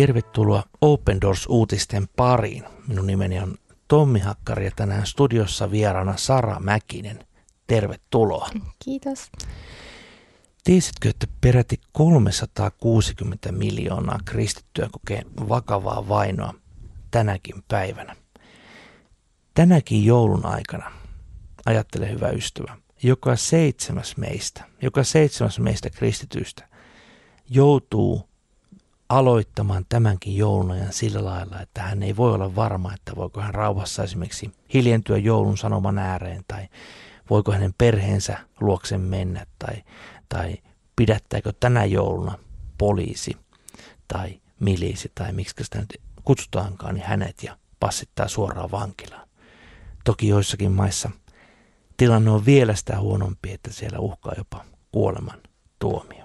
Tervetuloa Open Doors-uutisten pariin. Minun nimeni on Tommi Hakkari ja tänään studiossa vieraana Sara Mäkinen. Tervetuloa. Kiitos. Tiesitkö, että peräti 360 miljoonaa kristittyä kokee vakavaa vainoa tänäkin päivänä? Tänäkin joulun aikana, ajattele hyvä ystävä, joka seitsemäs meistä, joka seitsemäs meistä kristityistä joutuu aloittamaan tämänkin joulunajan sillä lailla, että hän ei voi olla varma, että voiko hän rauhassa esimerkiksi hiljentyä joulun sanoman ääreen tai voiko hänen perheensä luoksen mennä tai, tai pidättääkö tänä jouluna poliisi tai miliisi tai miksi sitä nyt kutsutaankaan, niin hänet ja passittaa suoraan vankilaan. Toki joissakin maissa tilanne on vielä sitä huonompi, että siellä uhkaa jopa kuoleman tuomio.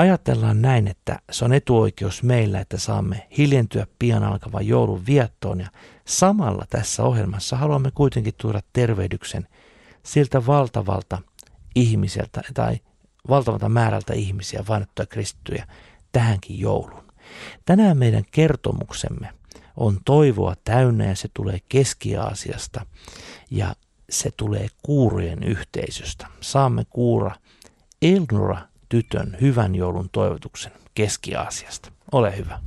Ajatellaan näin, että se on etuoikeus meillä, että saamme hiljentyä pian alkavan joulun viettoon ja samalla tässä ohjelmassa haluamme kuitenkin tuoda tervehdyksen siltä valtavalta ihmiseltä tai valtavalta määrältä ihmisiä, vainottuja kristittyjä, tähänkin jouluun. Tänään meidän kertomuksemme on toivoa täynnä ja se tulee Keski-Aasiasta ja se tulee kuurojen yhteisöstä. Saamme kuura Elnura tytön hyvän joulun toivotuksen Keski-Aasiasta. Ole hyvä.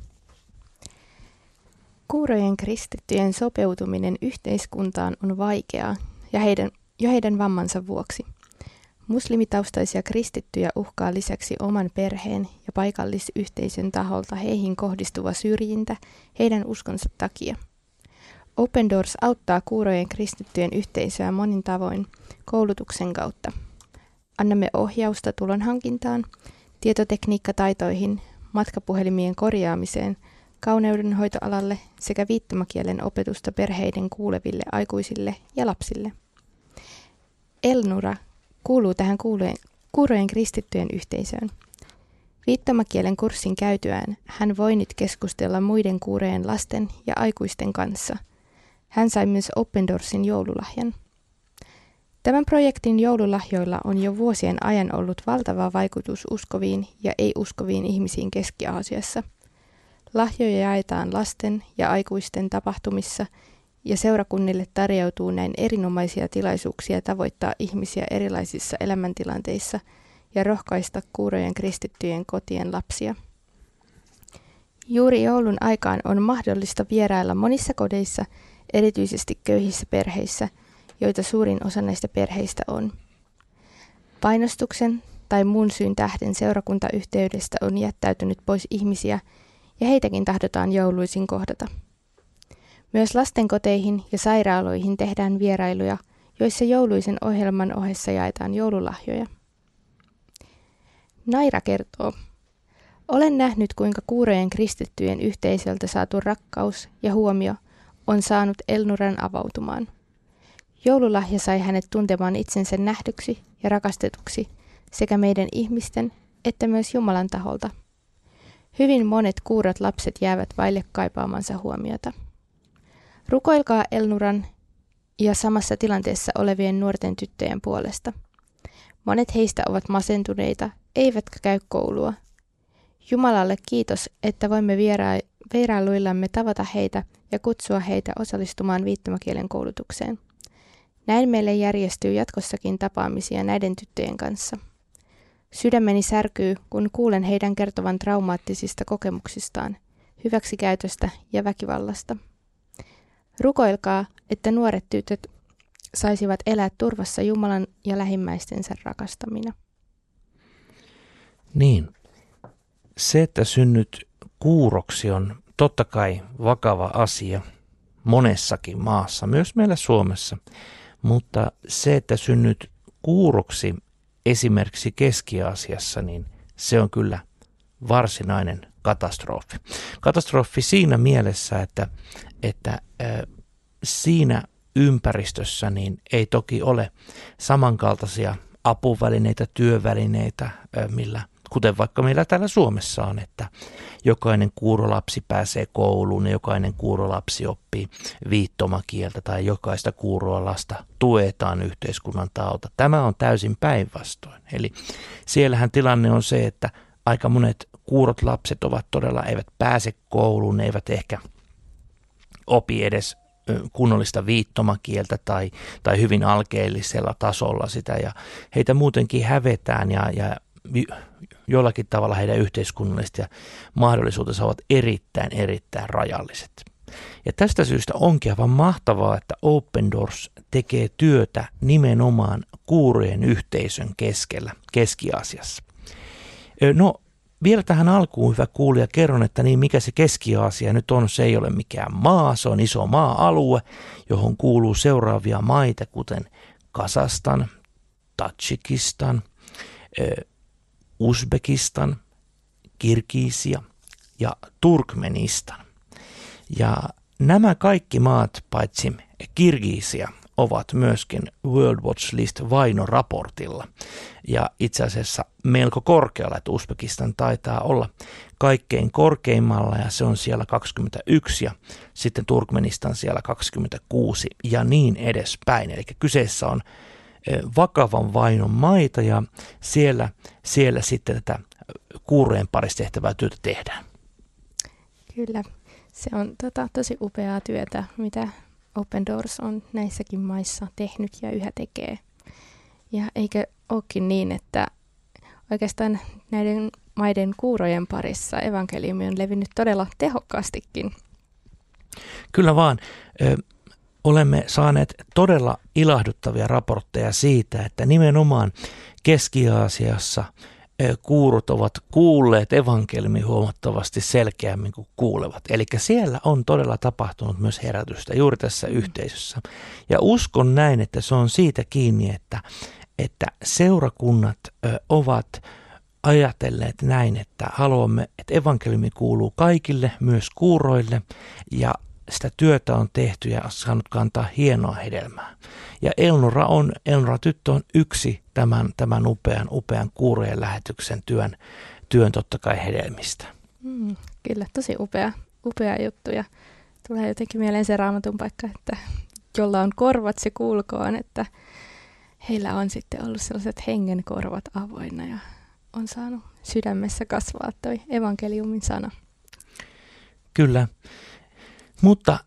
Kuurojen kristittyjen sopeutuminen yhteiskuntaan on vaikeaa ja heidän, jo heidän vammansa vuoksi. Muslimitaustaisia kristittyjä uhkaa lisäksi oman perheen ja paikallisyhteisön taholta heihin kohdistuva syrjintä heidän uskonsa takia. Open Doors auttaa kuurojen kristittyjen yhteisöä monin tavoin koulutuksen kautta – Annamme ohjausta tulonhankintaan, tietotekniikkataitoihin, matkapuhelimien korjaamiseen, kauneudenhoitoalalle sekä viittomakielen opetusta perheiden kuuleville aikuisille ja lapsille. Elnura kuuluu tähän kuulojen, kuurojen kristittyjen yhteisöön. Viittomakielen kurssin käytyään hän voi nyt keskustella muiden kuurojen lasten ja aikuisten kanssa. Hän sai myös Open Doorsin joululahjan. Tämän projektin joululahjoilla on jo vuosien ajan ollut valtava vaikutus uskoviin ja ei-uskoviin ihmisiin Keski-Aasiassa. Lahjoja jaetaan lasten ja aikuisten tapahtumissa ja seurakunnille tarjoutuu näin erinomaisia tilaisuuksia tavoittaa ihmisiä erilaisissa elämäntilanteissa ja rohkaista kuurojen kristittyjen kotien lapsia. Juuri joulun aikaan on mahdollista vierailla monissa kodeissa, erityisesti köyhissä perheissä – joita suurin osa näistä perheistä on. Painostuksen tai muun syyn tähden seurakuntayhteydestä on jättäytynyt pois ihmisiä ja heitäkin tahdotaan jouluisin kohdata. Myös lastenkoteihin ja sairaaloihin tehdään vierailuja, joissa jouluisen ohjelman ohessa jaetaan joululahjoja. Naira kertoo, olen nähnyt, kuinka kuurojen kristittyjen yhteisöltä saatu rakkaus ja huomio on saanut Elnuran avautumaan – Joululahja sai hänet tuntemaan itsensä nähdyksi ja rakastetuksi sekä meidän ihmisten että myös Jumalan taholta. Hyvin monet kuurat lapset jäävät vaille kaipaamansa huomiota. Rukoilkaa Elnuran ja samassa tilanteessa olevien nuorten tyttöjen puolesta. Monet heistä ovat masentuneita, eivätkä käy koulua. Jumalalle kiitos, että voimme viera- vierailuillamme tavata heitä ja kutsua heitä osallistumaan viittomakielen koulutukseen. Näin meille järjestyy jatkossakin tapaamisia näiden tyttöjen kanssa. Sydämeni särkyy, kun kuulen heidän kertovan traumaattisista kokemuksistaan, hyväksikäytöstä ja väkivallasta. Rukoilkaa, että nuoret tytöt saisivat elää turvassa Jumalan ja lähimmäistensä rakastamina. Niin. Se, että synnyt kuuroksi on totta kai vakava asia monessakin maassa, myös meillä Suomessa. Mutta se, että synnyt kuuroksi esimerkiksi Keski-Aasiassa, niin se on kyllä varsinainen katastrofi. Katastrofi siinä mielessä, että, että siinä ympäristössä niin ei toki ole samankaltaisia apuvälineitä, työvälineitä, millä kuten vaikka meillä täällä Suomessa on, että jokainen kuurolapsi pääsee kouluun ja jokainen kuurolapsi oppii viittomakieltä tai jokaista kuuroa lasta tuetaan yhteiskunnan taholta. Tämä on täysin päinvastoin. Eli siellähän tilanne on se, että aika monet kuurot lapset ovat todella, eivät pääse kouluun, ne eivät ehkä opi edes kunnollista viittomakieltä tai, tai hyvin alkeellisella tasolla sitä ja heitä muutenkin hävetään ja, ja jollakin tavalla heidän yhteiskunnalliset ja mahdollisuutensa ovat erittäin, erittäin rajalliset. Ja tästä syystä onkin aivan mahtavaa, että Open Doors tekee työtä nimenomaan kuurojen yhteisön keskellä Keski-Aasiassa. No vielä tähän alkuun, hyvä kuulija, kerron, että niin mikä se Keski-Aasia nyt on. Se ei ole mikään maa, se on iso maa-alue, johon kuuluu seuraavia maita, kuten Kasastan, Tatsikistan, Uzbekistan, Kirgisia ja Turkmenistan. Ja nämä kaikki maat, paitsi Kirgisia, ovat myöskin World Watch List vainoraportilla. Ja itse asiassa melko korkealla, että Uzbekistan taitaa olla kaikkein korkeimmalla ja se on siellä 21 ja sitten Turkmenistan siellä 26 ja niin edespäin. Eli kyseessä on vakavan vainon maita ja siellä, siellä sitten tätä kuurojen parissa tehtävää työtä tehdään. Kyllä, se on tota, tosi upeaa työtä, mitä Open Doors on näissäkin maissa tehnyt ja yhä tekee. Ja eikö olekin niin, että oikeastaan näiden maiden kuurojen parissa evankeliumi on levinnyt todella tehokkaastikin? Kyllä vaan. Olemme saaneet todella ilahduttavia raportteja siitä, että nimenomaan Keski-Aasiassa – kuurut ovat kuulleet evankelmi huomattavasti selkeämmin kuin kuulevat. Eli siellä on todella tapahtunut myös herätystä juuri tässä yhteisössä. Ja uskon näin, että se on siitä kiinni, että, että seurakunnat ovat ajatelleet näin, että haluamme, että evankeliumi kuuluu kaikille, myös kuuroille, ja sitä työtä on tehty ja saanut kantaa hienoa hedelmää. Ja Elnora on, Elnora tyttö on yksi tämän, tämän upean, upean kuureen lähetyksen työn, työn totta kai hedelmistä. Mm, kyllä, tosi upea, upea juttu ja tulee jotenkin mieleen se raamatun paikka, että jolla on korvat se kuulkoon, että heillä on sitten ollut sellaiset hengen korvat avoinna ja on saanut sydämessä kasvaa toi evankeliumin sana. Kyllä. Mutta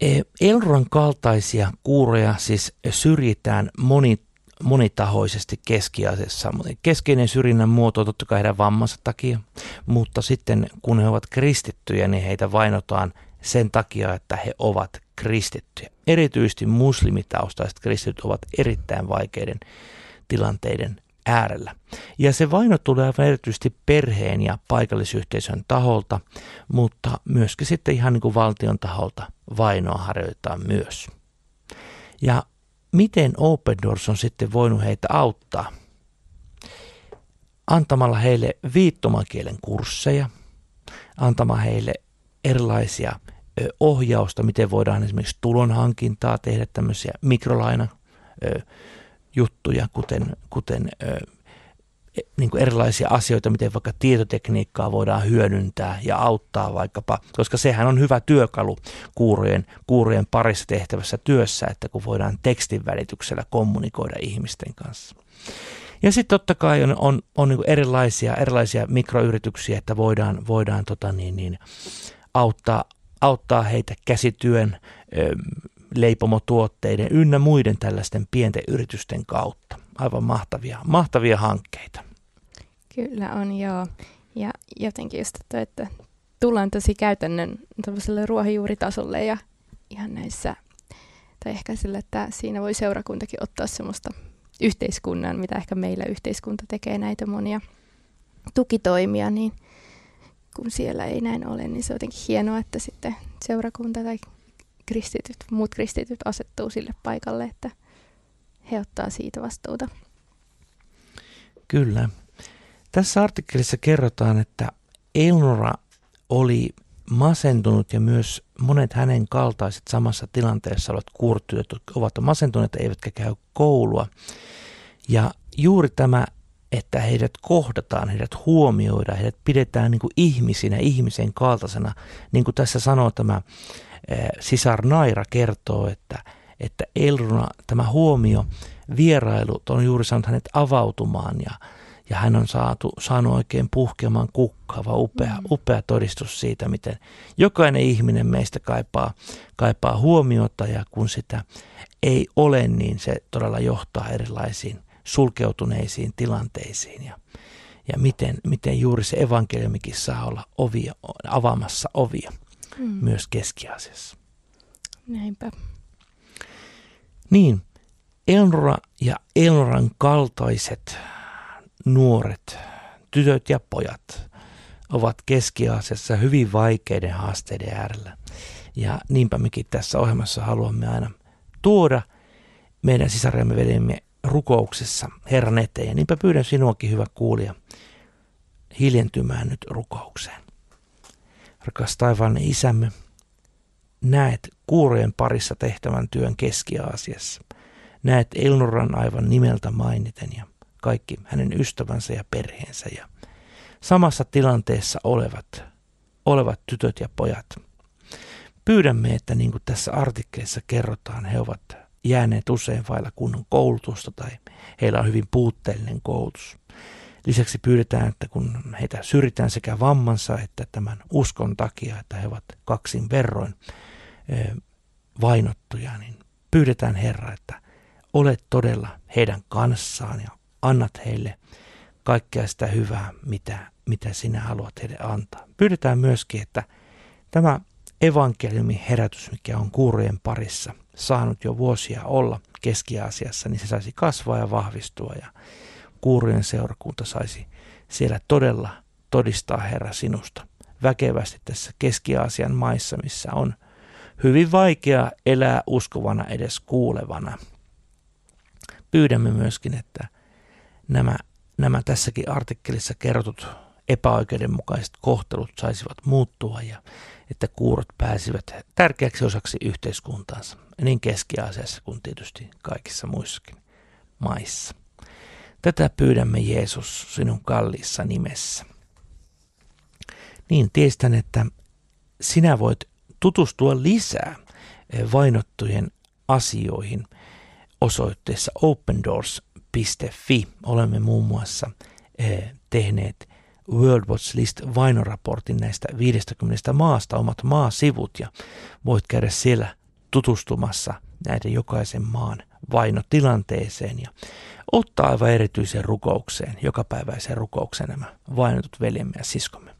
e, Elron kaltaisia kuuroja siis syrjitään moni, monitahoisesti keskiasiassa. Keskeinen syrjinnän muoto on totta kai heidän vammansa takia, mutta sitten kun he ovat kristittyjä, niin heitä vainotaan sen takia, että he ovat kristittyjä. Erityisesti muslimitaustaiset kristityt ovat erittäin vaikeiden tilanteiden äärellä. Ja se vaino tulee aivan erityisesti perheen ja paikallisyhteisön taholta, mutta myöskin sitten ihan niin kuin valtion taholta vainoa harjoitetaan myös. Ja miten Open Doors on sitten voinut heitä auttaa? Antamalla heille viittomakielen kursseja, antamalla heille erilaisia ohjausta, miten voidaan esimerkiksi tulonhankintaa tehdä tämmöisiä mikrolaina juttuja, kuten, kuten e, niin kuin erilaisia asioita, miten vaikka tietotekniikkaa voidaan hyödyntää ja auttaa vaikkapa, koska sehän on hyvä työkalu kuurojen, kuurojen parissa tehtävässä työssä, että kun voidaan tekstin välityksellä kommunikoida ihmisten kanssa. Ja sitten totta kai on, on, on niin erilaisia, erilaisia mikroyrityksiä, että voidaan, voidaan tota niin, niin, auttaa, auttaa heitä käsityön leipomotuotteiden ynnä muiden tällaisten pienten yritysten kautta. Aivan mahtavia, mahtavia hankkeita. Kyllä on, joo. Ja jotenkin just, että, että tullaan tosi käytännön ruohonjuuritasolle ja ihan näissä, tai ehkä sillä, että siinä voi seurakuntakin ottaa semmoista yhteiskunnan, mitä ehkä meillä yhteiskunta tekee näitä monia tukitoimia, niin kun siellä ei näin ole, niin se on jotenkin hienoa, että sitten seurakunta tai kristityt, muut kristityt asettuu sille paikalle, että he ottaa siitä vastuuta. Kyllä. Tässä artikkelissa kerrotaan, että Elnora oli masentunut ja myös monet hänen kaltaiset samassa tilanteessa olevat kuurtyöt ovat masentuneet eivätkä käy koulua. Ja juuri tämä, että heidät kohdataan, heidät huomioidaan, heidät pidetään niin kuin ihmisinä, ihmisen kaltaisena, niin kuin tässä sanoo tämä sisar Naira kertoo, että, että Elruna, tämä huomio, vierailu on juuri saanut hänet avautumaan ja, ja hän on saatu, saanut oikein puhkeamaan kukkaava, upea, mm. upea todistus siitä, miten jokainen ihminen meistä kaipaa, kaipaa huomiota ja kun sitä ei ole, niin se todella johtaa erilaisiin sulkeutuneisiin tilanteisiin ja, ja miten, miten juuri se evankeliumikin saa olla ovia, avaamassa ovia mm. myös Keski-Aasiassa. Näinpä. Niin, Elnora ja Elnoran kaltaiset nuoret, tytöt ja pojat, ovat Keski-Aasiassa hyvin vaikeiden haasteiden äärellä. Ja niinpä mekin tässä ohjelmassa haluamme aina tuoda meidän sisaremme vedemme rukouksessa Herran eteen. Ja niinpä pyydän sinuakin, hyvä kuulija, hiljentymään nyt rukoukseen. Rakas taivaallinen isämme, näet kuurojen parissa tehtävän työn Keski-Aasiassa. Näet Elnoran aivan nimeltä mainiten ja kaikki hänen ystävänsä ja perheensä ja samassa tilanteessa olevat, olevat tytöt ja pojat. Pyydämme, että niin kuin tässä artikkelissa kerrotaan, he ovat jääneet usein vailla kunnon koulutusta tai heillä on hyvin puutteellinen koulutus. Lisäksi pyydetään, että kun heitä syrjitään sekä vammansa että tämän uskon takia, että he ovat kaksin verroin vainottuja, niin pyydetään Herra, että olet todella heidän kanssaan ja annat heille kaikkea sitä hyvää, mitä, mitä sinä haluat heille antaa. Pyydetään myöskin, että tämä evankeliumin herätys, mikä on kuurojen parissa saanut jo vuosia olla Keski-Aasiassa, niin se saisi kasvaa ja vahvistua ja kuurojen seurakunta saisi siellä todella todistaa Herra sinusta väkevästi tässä Keski-Aasian maissa, missä on hyvin vaikea elää uskovana edes kuulevana. Pyydämme myöskin, että nämä, nämä tässäkin artikkelissa kerrotut epäoikeudenmukaiset kohtelut saisivat muuttua ja että kuurot pääsivät tärkeäksi osaksi yhteiskuntaansa, niin Keski-Aasiassa kuin tietysti kaikissa muissakin maissa. Tätä pyydämme Jeesus sinun kalliissa nimessä. Niin tiestän, että sinä voit tutustua lisää vainottujen asioihin osoitteessa opendoors.fi. Olemme muun muassa tehneet World Watch List vainoraportin näistä 50 maasta, omat maasivut, ja voit käydä siellä tutustumassa näiden jokaisen maan vainotilanteeseen ja ottaa aivan erityisen rukoukseen, jokapäiväiseen rukoukseen nämä vainotut veljemme ja siskomme.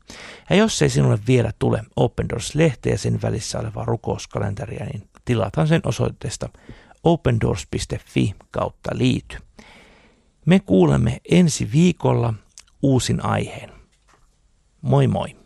Ja jos ei sinulle vielä tule Open Doors-lehteä sen välissä olevaa rukouskalenteria, niin tilataan sen osoitteesta opendoors.fi kautta liity. Me kuulemme ensi viikolla uusin aiheen. Moi moi!